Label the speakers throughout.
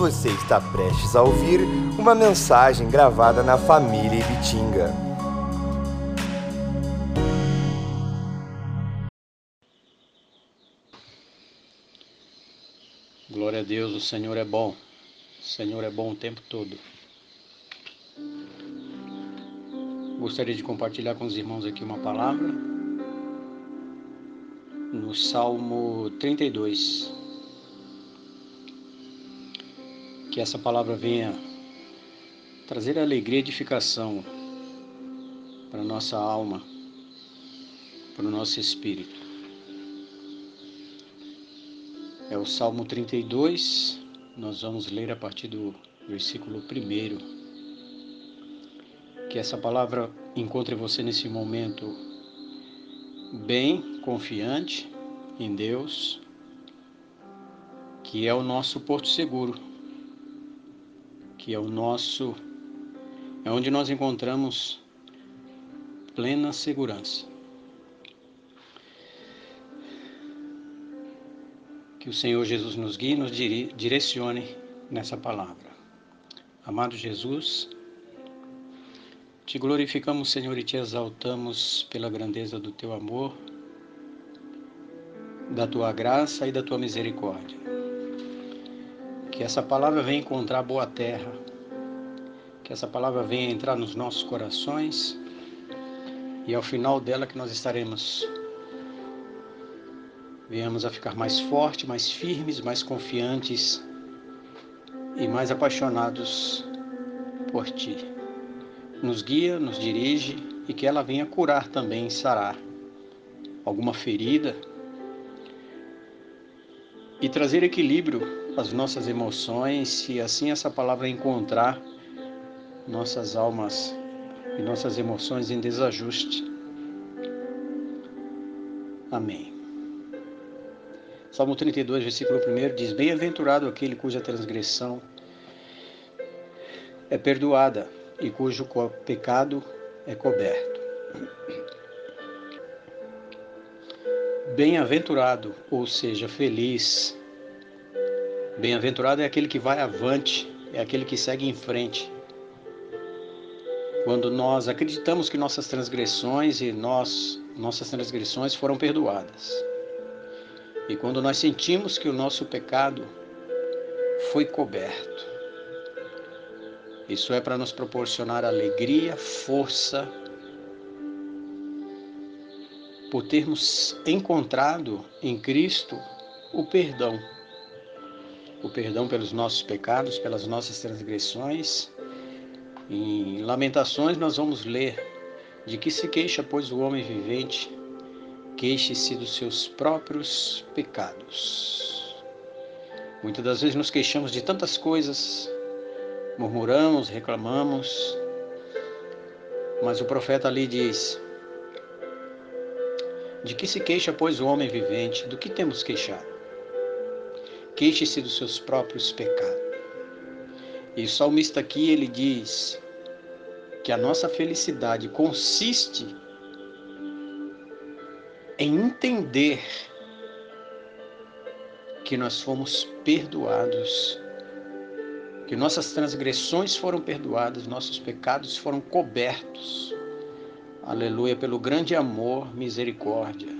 Speaker 1: Você está prestes a ouvir uma mensagem gravada na família Ibitinga.
Speaker 2: Glória a Deus, o Senhor é bom. O Senhor é bom o tempo todo. Gostaria de compartilhar com os irmãos aqui uma palavra no Salmo 32. Que essa palavra venha trazer alegria e edificação para a nossa alma, para o nosso espírito. É o Salmo 32, nós vamos ler a partir do versículo 1. Que essa palavra encontre você nesse momento bem confiante em Deus, que é o nosso porto seguro, que é o nosso é onde nós encontramos plena segurança. Que o Senhor Jesus nos guie e nos direcione nessa palavra. Amado Jesus, te glorificamos, Senhor, e te exaltamos pela grandeza do teu amor, da tua graça e da tua misericórdia. Que essa palavra venha encontrar boa terra, que essa palavra venha entrar nos nossos corações. E ao final dela que nós estaremos. Venhamos a ficar mais fortes, mais firmes, mais confiantes e mais apaixonados por Ti. Nos guia, nos dirige e que ela venha curar também, sarar alguma ferida e trazer equilíbrio às nossas emoções, se assim essa palavra encontrar nossas almas e nossas emoções em desajuste. Amém. Salmo 32, versículo 1 diz: Bem-aventurado aquele cuja transgressão é perdoada e cujo pecado é coberto. Bem-aventurado, ou seja, feliz. Bem-aventurado é aquele que vai avante, é aquele que segue em frente. Quando nós acreditamos que nossas transgressões e nós, nossas transgressões foram perdoadas. E quando nós sentimos que o nosso pecado foi coberto, isso é para nos proporcionar alegria, força, por termos encontrado em Cristo o perdão. O perdão pelos nossos pecados, pelas nossas transgressões. Em Lamentações nós vamos ler de que se queixa, pois, o homem vivente queixe-se dos seus próprios pecados. Muitas das vezes nos queixamos de tantas coisas, murmuramos, reclamamos, mas o profeta ali diz: De que se queixa, pois, o homem vivente? Do que temos queixado? Queixe-se dos seus próprios pecados. E o salmista aqui ele diz que a nossa felicidade consiste em entender que nós fomos perdoados, que nossas transgressões foram perdoadas, nossos pecados foram cobertos. Aleluia, pelo grande amor, misericórdia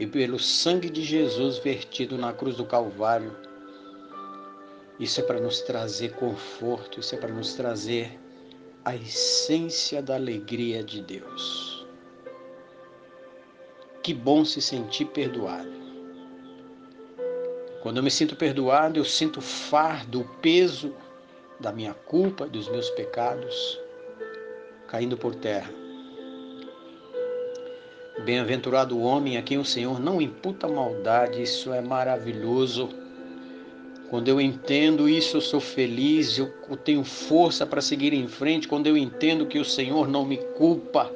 Speaker 2: e pelo sangue de Jesus vertido na cruz do Calvário. Isso é para nos trazer conforto, isso é para nos trazer a essência da alegria de Deus. Que bom se sentir perdoado. Quando eu me sinto perdoado, eu sinto o fardo, o peso da minha culpa, dos meus pecados caindo por terra. Bem-aventurado o homem a quem o Senhor não imputa maldade, isso é maravilhoso. Quando eu entendo isso, eu sou feliz, eu tenho força para seguir em frente. Quando eu entendo que o Senhor não me culpa,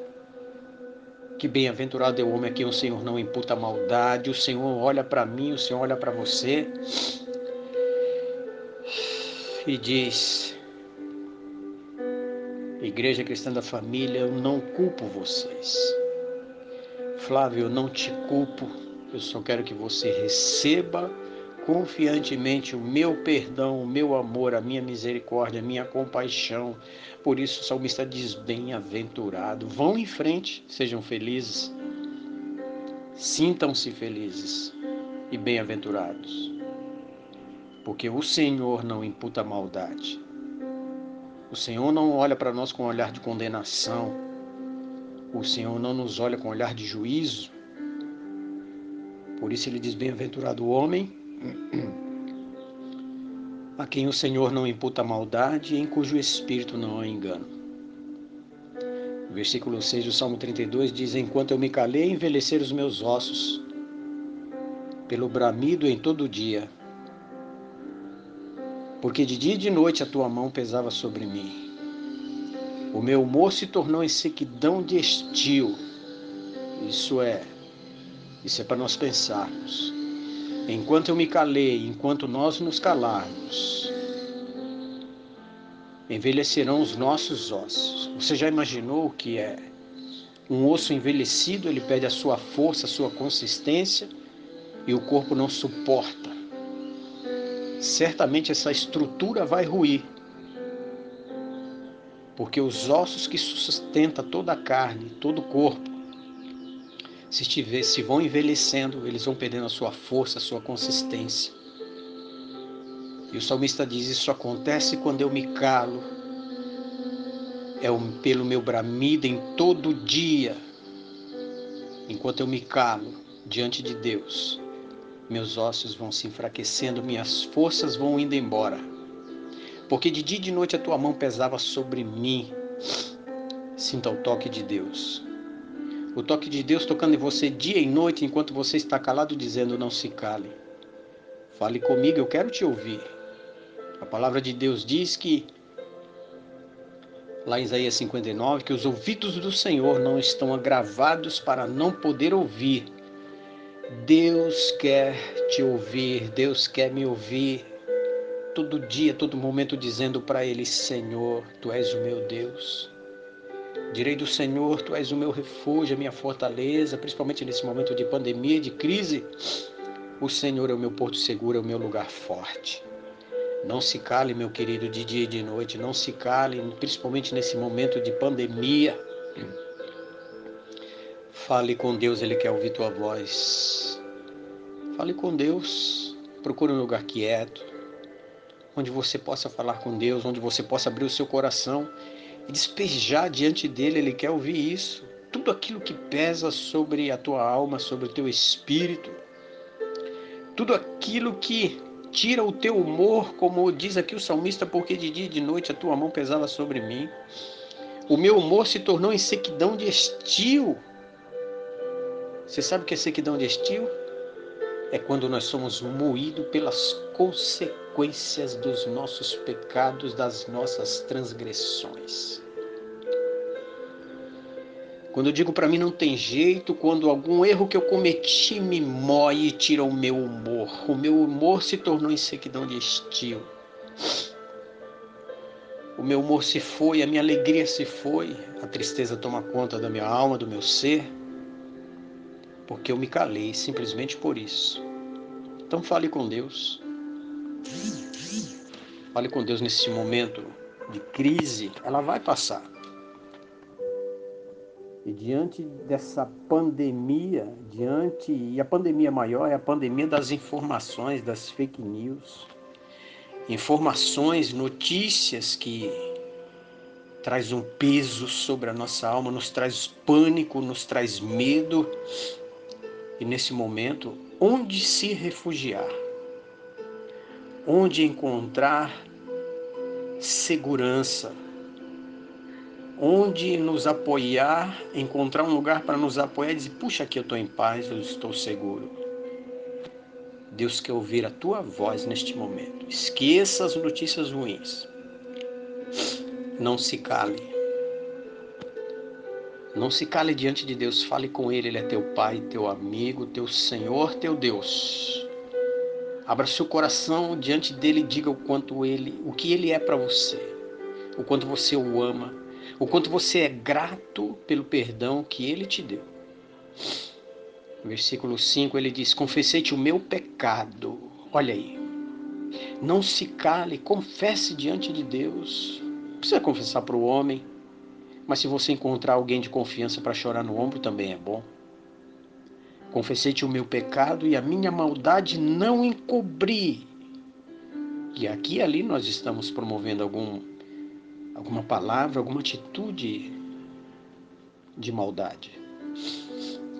Speaker 2: que bem-aventurado é o homem a quem o Senhor não imputa maldade, o Senhor olha para mim, o Senhor olha para você e diz: Igreja Cristã da Família, eu não culpo vocês. Flávio, eu não te culpo, eu só quero que você receba confiantemente o meu perdão, o meu amor, a minha misericórdia, a minha compaixão. Por isso o salmista diz: bem-aventurado. Vão em frente, sejam felizes. Sintam-se felizes e bem-aventurados. Porque o Senhor não imputa maldade. O Senhor não olha para nós com um olhar de condenação. O Senhor não nos olha com olhar de juízo. Por isso ele diz: Bem-aventurado o homem a quem o Senhor não imputa maldade e em cujo espírito não há engano. versículo 6 do Salmo 32 diz: Enquanto eu me calei, envelhecer os meus ossos, pelo bramido em todo o dia, porque de dia e de noite a tua mão pesava sobre mim. O meu humor se tornou em sequidão de estio. Isso é, isso é para nós pensarmos. Enquanto eu me calei, enquanto nós nos calarmos, envelhecerão os nossos ossos. Você já imaginou o que é? Um osso envelhecido, ele perde a sua força, a sua consistência e o corpo não suporta certamente essa estrutura vai ruir. Porque os ossos que sustentam toda a carne, todo o corpo, se, estiver, se vão envelhecendo, eles vão perdendo a sua força, a sua consistência. E o salmista diz: Isso acontece quando eu me calo, é pelo meu bramido em todo dia, enquanto eu me calo diante de Deus meus ossos vão se enfraquecendo, minhas forças vão indo embora. Porque de dia e de noite a tua mão pesava sobre mim. Sinta o toque de Deus. O toque de Deus tocando em você dia e noite enquanto você está calado, dizendo: Não se cale. Fale comigo, eu quero te ouvir. A palavra de Deus diz que, lá em Isaías 59, que os ouvidos do Senhor não estão agravados para não poder ouvir Deus quer te ouvir, Deus quer me ouvir todo dia, todo momento, dizendo para Ele: Senhor, Tu és o meu Deus. Direi do Senhor, Tu és o meu refúgio, a minha fortaleza, principalmente nesse momento de pandemia, de crise. O Senhor é o meu porto seguro, é o meu lugar forte. Não se cale, meu querido, de dia e de noite, não se cale, principalmente nesse momento de pandemia. Fale com Deus, Ele quer ouvir tua voz. Fale com Deus. Procure um lugar quieto, onde você possa falar com Deus, onde você possa abrir o seu coração e despejar diante dele. Ele quer ouvir isso. Tudo aquilo que pesa sobre a tua alma, sobre o teu espírito, tudo aquilo que tira o teu humor, como diz aqui o salmista, porque de dia e de noite a tua mão pesava sobre mim. O meu humor se tornou em sequidão de estio. Você sabe o que é sequidão de estio? É quando nós somos moídos pelas consequências dos nossos pecados, das nossas transgressões. Quando eu digo para mim não tem jeito, quando algum erro que eu cometi me moe e tira o meu humor. O meu humor se tornou em sequidão de estio. O meu humor se foi, a minha alegria se foi, a tristeza toma conta da minha alma, do meu ser porque eu me calei simplesmente por isso. Então fale com Deus. Fale com Deus nesse momento de crise, ela vai passar. E diante dessa pandemia, diante e a pandemia maior é a pandemia das informações, das fake news, informações, notícias que traz um peso sobre a nossa alma, nos traz pânico, nos traz medo, e nesse momento, onde se refugiar? Onde encontrar segurança? Onde nos apoiar, encontrar um lugar para nos apoiar e dizer: puxa, aqui eu estou em paz, eu estou seguro. Deus quer ouvir a tua voz neste momento. Esqueça as notícias ruins. Não se cale. Não se cale diante de Deus, fale com Ele, Ele é teu Pai, teu amigo, teu Senhor, teu Deus. Abra seu coração diante dele e diga o quanto ele, o que ele é para você, o quanto você o ama, o quanto você é grato pelo perdão que ele te deu. Versículo 5 ele diz: Confessei-te o meu pecado. Olha aí. Não se cale, confesse diante de Deus. Não precisa confessar para o homem, mas se você encontrar alguém de confiança para chorar no ombro, também é bom. Confessei-te o meu pecado e a minha maldade não encobri. E aqui e ali nós estamos promovendo algum, alguma palavra, alguma atitude de maldade.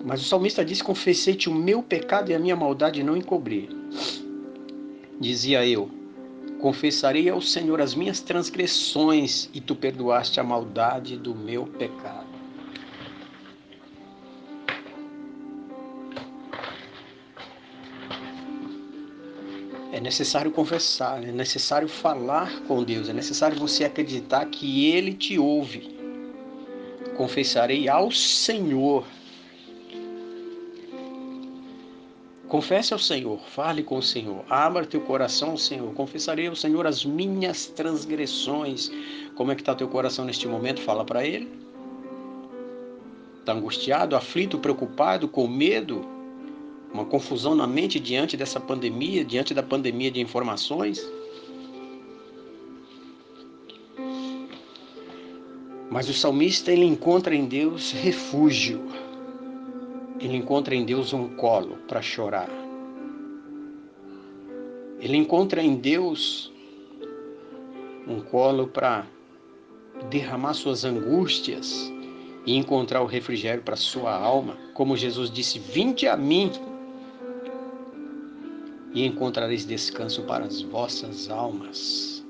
Speaker 2: Mas o salmista diz: Confessei-te o meu pecado e a minha maldade não encobri. Dizia eu: Confessarei ao Senhor as minhas transgressões e tu perdoaste a maldade do meu pecado. Necessário confessar, é necessário falar com Deus, é necessário você acreditar que Ele te ouve. Confessarei ao Senhor Confesse ao Senhor, fale com o Senhor, abra teu coração ao Senhor. Confessarei ao Senhor as minhas transgressões. Como é que está teu coração neste momento? Fala para Ele. Está angustiado, aflito, preocupado, com medo? Uma confusão na mente diante dessa pandemia, diante da pandemia de informações? Mas o salmista ele encontra em Deus refúgio ele encontra em Deus um colo para chorar. Ele encontra em Deus um colo para derramar suas angústias e encontrar o refrigério para sua alma, como Jesus disse: Vinde a mim e encontrareis descanso para as vossas almas.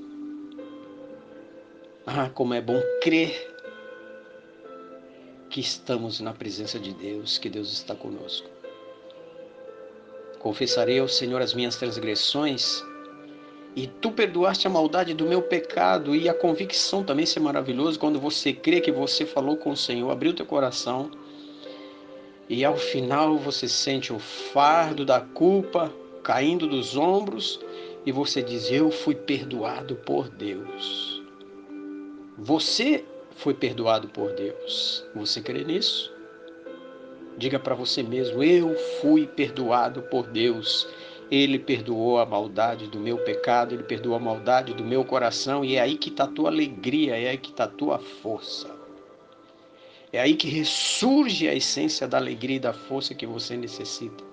Speaker 2: Ah, como é bom crer que estamos na presença de Deus, que Deus está conosco. Confessarei ao Senhor as minhas transgressões, e tu perdoaste a maldade do meu pecado, e a convicção também é maravilhoso quando você crê que você falou com o Senhor, abriu teu coração, e ao final você sente o fardo da culpa caindo dos ombros, e você diz: Eu fui perdoado por Deus. Você foi perdoado por Deus. Você crê nisso? Diga para você mesmo: Eu fui perdoado por Deus. Ele perdoou a maldade do meu pecado, ele perdoou a maldade do meu coração, e é aí que está a tua alegria, é aí que está a tua força. É aí que ressurge a essência da alegria e da força que você necessita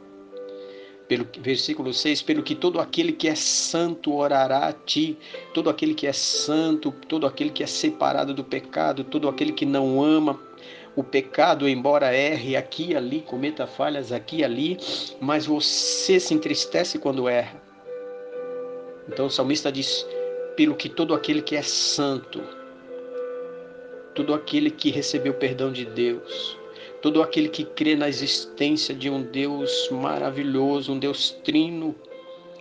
Speaker 2: pelo versículo 6, pelo que todo aquele que é santo orará a ti, todo aquele que é santo, todo aquele que é separado do pecado, todo aquele que não ama o pecado, embora erre aqui e ali, cometa falhas aqui e ali, mas você se entristece quando erra. Então o salmista diz: pelo que todo aquele que é santo, todo aquele que recebeu perdão de Deus, todo aquele que crê na existência de um Deus maravilhoso, um Deus trino,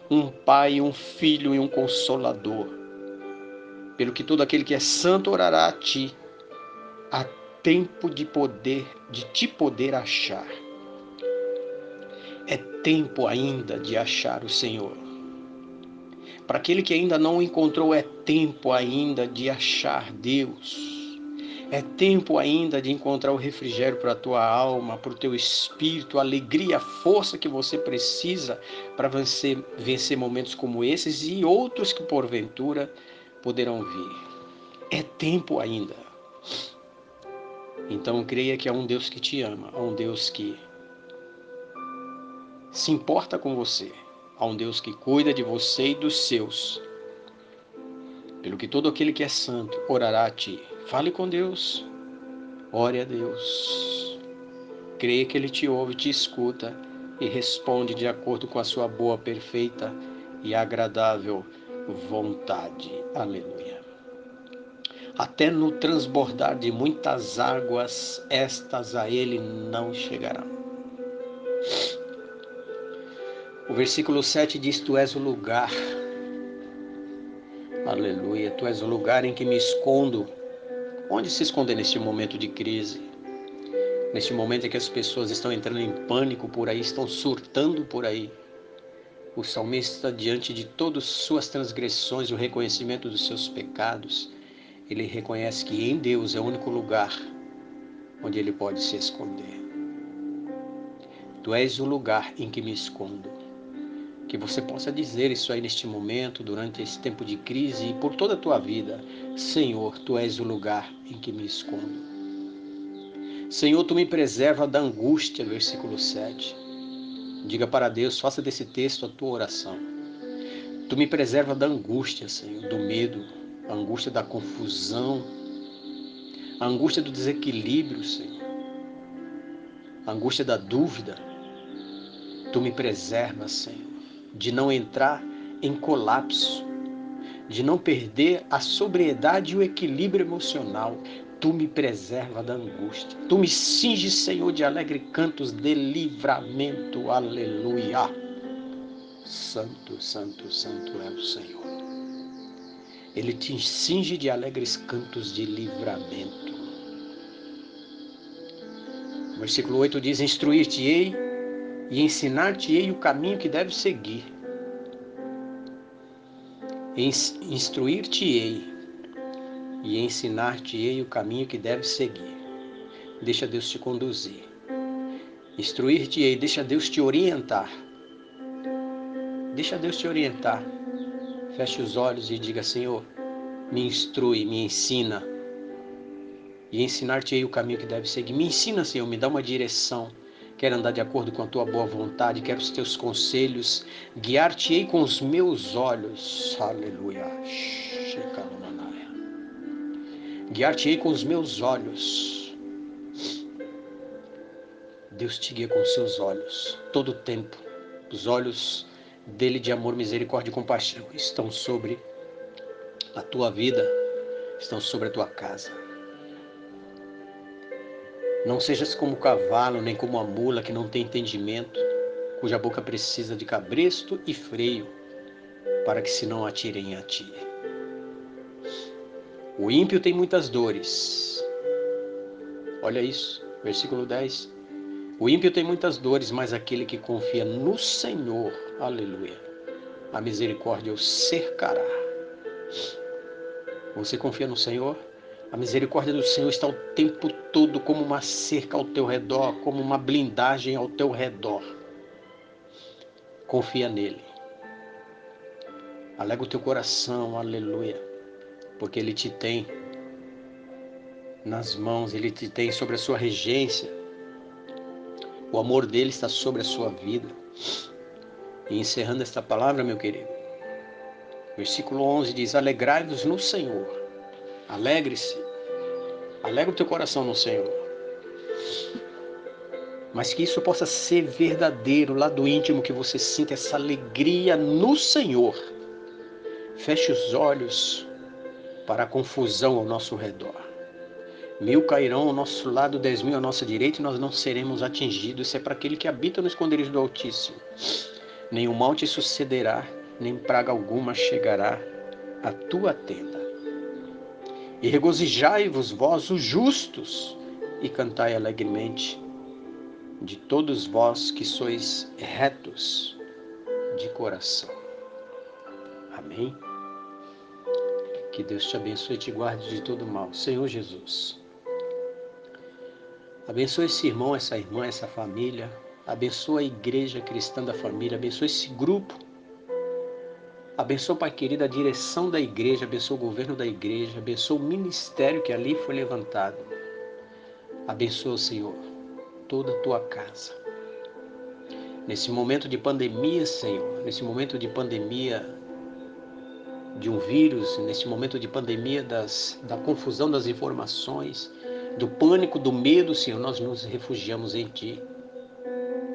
Speaker 2: um Pai, um Filho e um Consolador. Pelo que todo aquele que é santo orará a ti, há tempo de poder, de te poder achar. É tempo ainda de achar o Senhor. Para aquele que ainda não encontrou, é tempo ainda de achar Deus. É tempo ainda de encontrar o refrigério para a tua alma, para o teu espírito, a alegria, a força que você precisa para vencer, vencer momentos como esses e outros que porventura poderão vir. É tempo ainda. Então creia que há um Deus que te ama, há um Deus que se importa com você, há um Deus que cuida de você e dos seus. Pelo que todo aquele que é santo orará a ti. Fale com Deus. Ore a Deus. Creia que Ele te ouve, te escuta e responde de acordo com a sua boa, perfeita e agradável vontade. Aleluia. Até no transbordar de muitas águas, estas a ele não chegarão. O versículo 7 diz: Tu és o lugar Aleluia. Tu és o lugar em que me escondo. Onde se esconder neste momento de crise? Neste momento em que as pessoas estão entrando em pânico por aí, estão surtando por aí. O salmista, diante de todas suas transgressões, o reconhecimento dos seus pecados, ele reconhece que em Deus é o único lugar onde ele pode se esconder. Tu és o lugar em que me escondo Que você possa dizer isso aí neste momento, durante esse tempo de crise e por toda a tua vida. Senhor, tu és o lugar em que me escondo. Senhor, tu me preserva da angústia, versículo 7. Diga para Deus, faça desse texto a tua oração. Tu me preserva da angústia, Senhor, do medo, a angústia da confusão, a angústia do desequilíbrio, Senhor, a angústia da dúvida. Tu me preservas, Senhor de não entrar em colapso, de não perder a sobriedade e o equilíbrio emocional. Tu me preserva da angústia. Tu me cinges, Senhor, de alegre cantos de livramento. Aleluia. Santo, santo, santo é o Senhor. Ele te cinge de alegres cantos de livramento. Versículo 8 diz: Instruir-te-ei e ensinar-te-ei o caminho que deves seguir. Instruir-te-ei e ensinar-te-ei o caminho que deves seguir. Deixa Deus te conduzir. Instruir-te-ei, deixa Deus te orientar. Deixa Deus te orientar. Feche os olhos e diga: Senhor, me instrui, me ensina. E ensinar-te-ei o caminho que deve seguir. Me ensina, Senhor, me dá uma direção quero andar de acordo com a tua boa vontade, quero os teus conselhos, guiar-te-ei com os meus olhos. Aleluia. Guiar-te-ei com os meus olhos. Deus te guia com seus olhos, todo o tempo. Os olhos dele de amor, misericórdia e compaixão estão sobre a tua vida, estão sobre a tua casa. Não sejas como o cavalo, nem como a mula que não tem entendimento, cuja boca precisa de cabresto e freio, para que se não atirem a ti. O ímpio tem muitas dores. Olha isso, versículo 10. O ímpio tem muitas dores, mas aquele que confia no Senhor, aleluia, a misericórdia o cercará. Você confia no Senhor? A misericórdia do Senhor está o tempo todo como uma cerca ao teu redor, como uma blindagem ao teu redor. Confia nele. Alega o teu coração, aleluia, porque ele te tem nas mãos, ele te tem sobre a sua regência. O amor dele está sobre a sua vida. E encerrando esta palavra, meu querido, versículo 11 diz: Alegrai-vos no Senhor. Alegre-se. Alegra o teu coração no Senhor. Mas que isso possa ser verdadeiro lá do íntimo, que você sinta essa alegria no Senhor. Feche os olhos para a confusão ao nosso redor. Mil cairão ao nosso lado, dez mil à nossa direita, e nós não seremos atingidos. Isso é para aquele que habita no esconderijo do Altíssimo. Nenhum mal te sucederá, nem praga alguma chegará à tua tenda. E regozijai-vos vós, os justos, e cantai alegremente, de todos vós que sois retos de coração. Amém? Que Deus te abençoe e te guarde de todo mal. Senhor Jesus. Abençoe esse irmão, essa irmã, essa família. Abençoa a igreja cristã da família. Abençoa esse grupo Abençoa, Pai querido, a direção da igreja, abençoa o governo da igreja, abençoa o ministério que ali foi levantado. Abençoa, Senhor, toda a tua casa. Nesse momento de pandemia, Senhor, nesse momento de pandemia de um vírus, nesse momento de pandemia das, da confusão das informações, do pânico, do medo, Senhor, nós nos refugiamos em Ti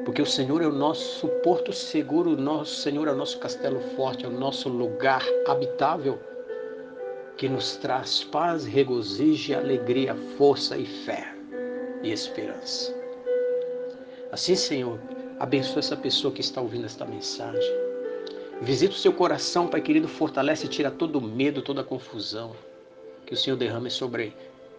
Speaker 2: porque o Senhor é o nosso porto seguro, o nosso Senhor é o nosso castelo forte, é o nosso lugar habitável que nos traz paz, regozijo, alegria, força e fé e esperança. Assim, Senhor, abençoa essa pessoa que está ouvindo esta mensagem. Visita o seu coração, Pai querido, fortalece e tira todo o medo, toda a confusão. Que o Senhor derrame sobre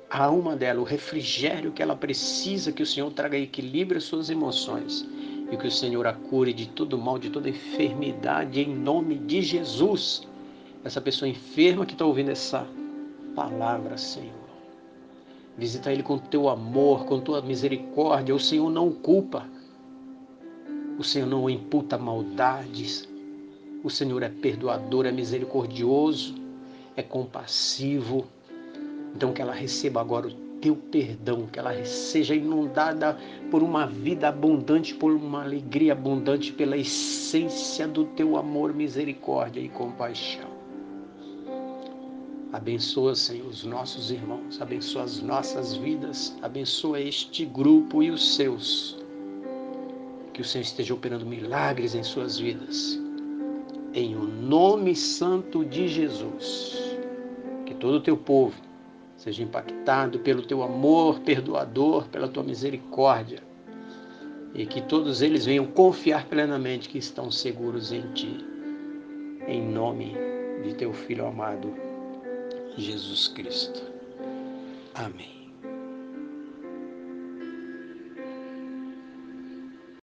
Speaker 2: a alma dela, o refrigério que ela precisa, que o Senhor traga equilíbrio às suas emoções e que o Senhor a cure de todo mal, de toda enfermidade, em nome de Jesus. Essa pessoa enferma que está ouvindo essa palavra, Senhor. Visita ele com teu amor, com tua misericórdia. O Senhor não o culpa. O Senhor não imputa maldades. O Senhor é perdoador, é misericordioso, é compassivo. Então que ela receba agora o teu perdão, que ela seja inundada por uma vida abundante, por uma alegria abundante, pela essência do teu amor, misericórdia e compaixão. Abençoa, Senhor, os nossos irmãos, abençoa as nossas vidas, abençoa este grupo e os seus. Que o Senhor esteja operando milagres em suas vidas. Em o nome santo de Jesus. Que todo o teu povo seja impactado pelo teu amor perdoador, pela tua misericórdia. E que todos eles venham confiar plenamente que estão seguros em ti. Em nome de teu Filho amado Jesus Cristo. Amém.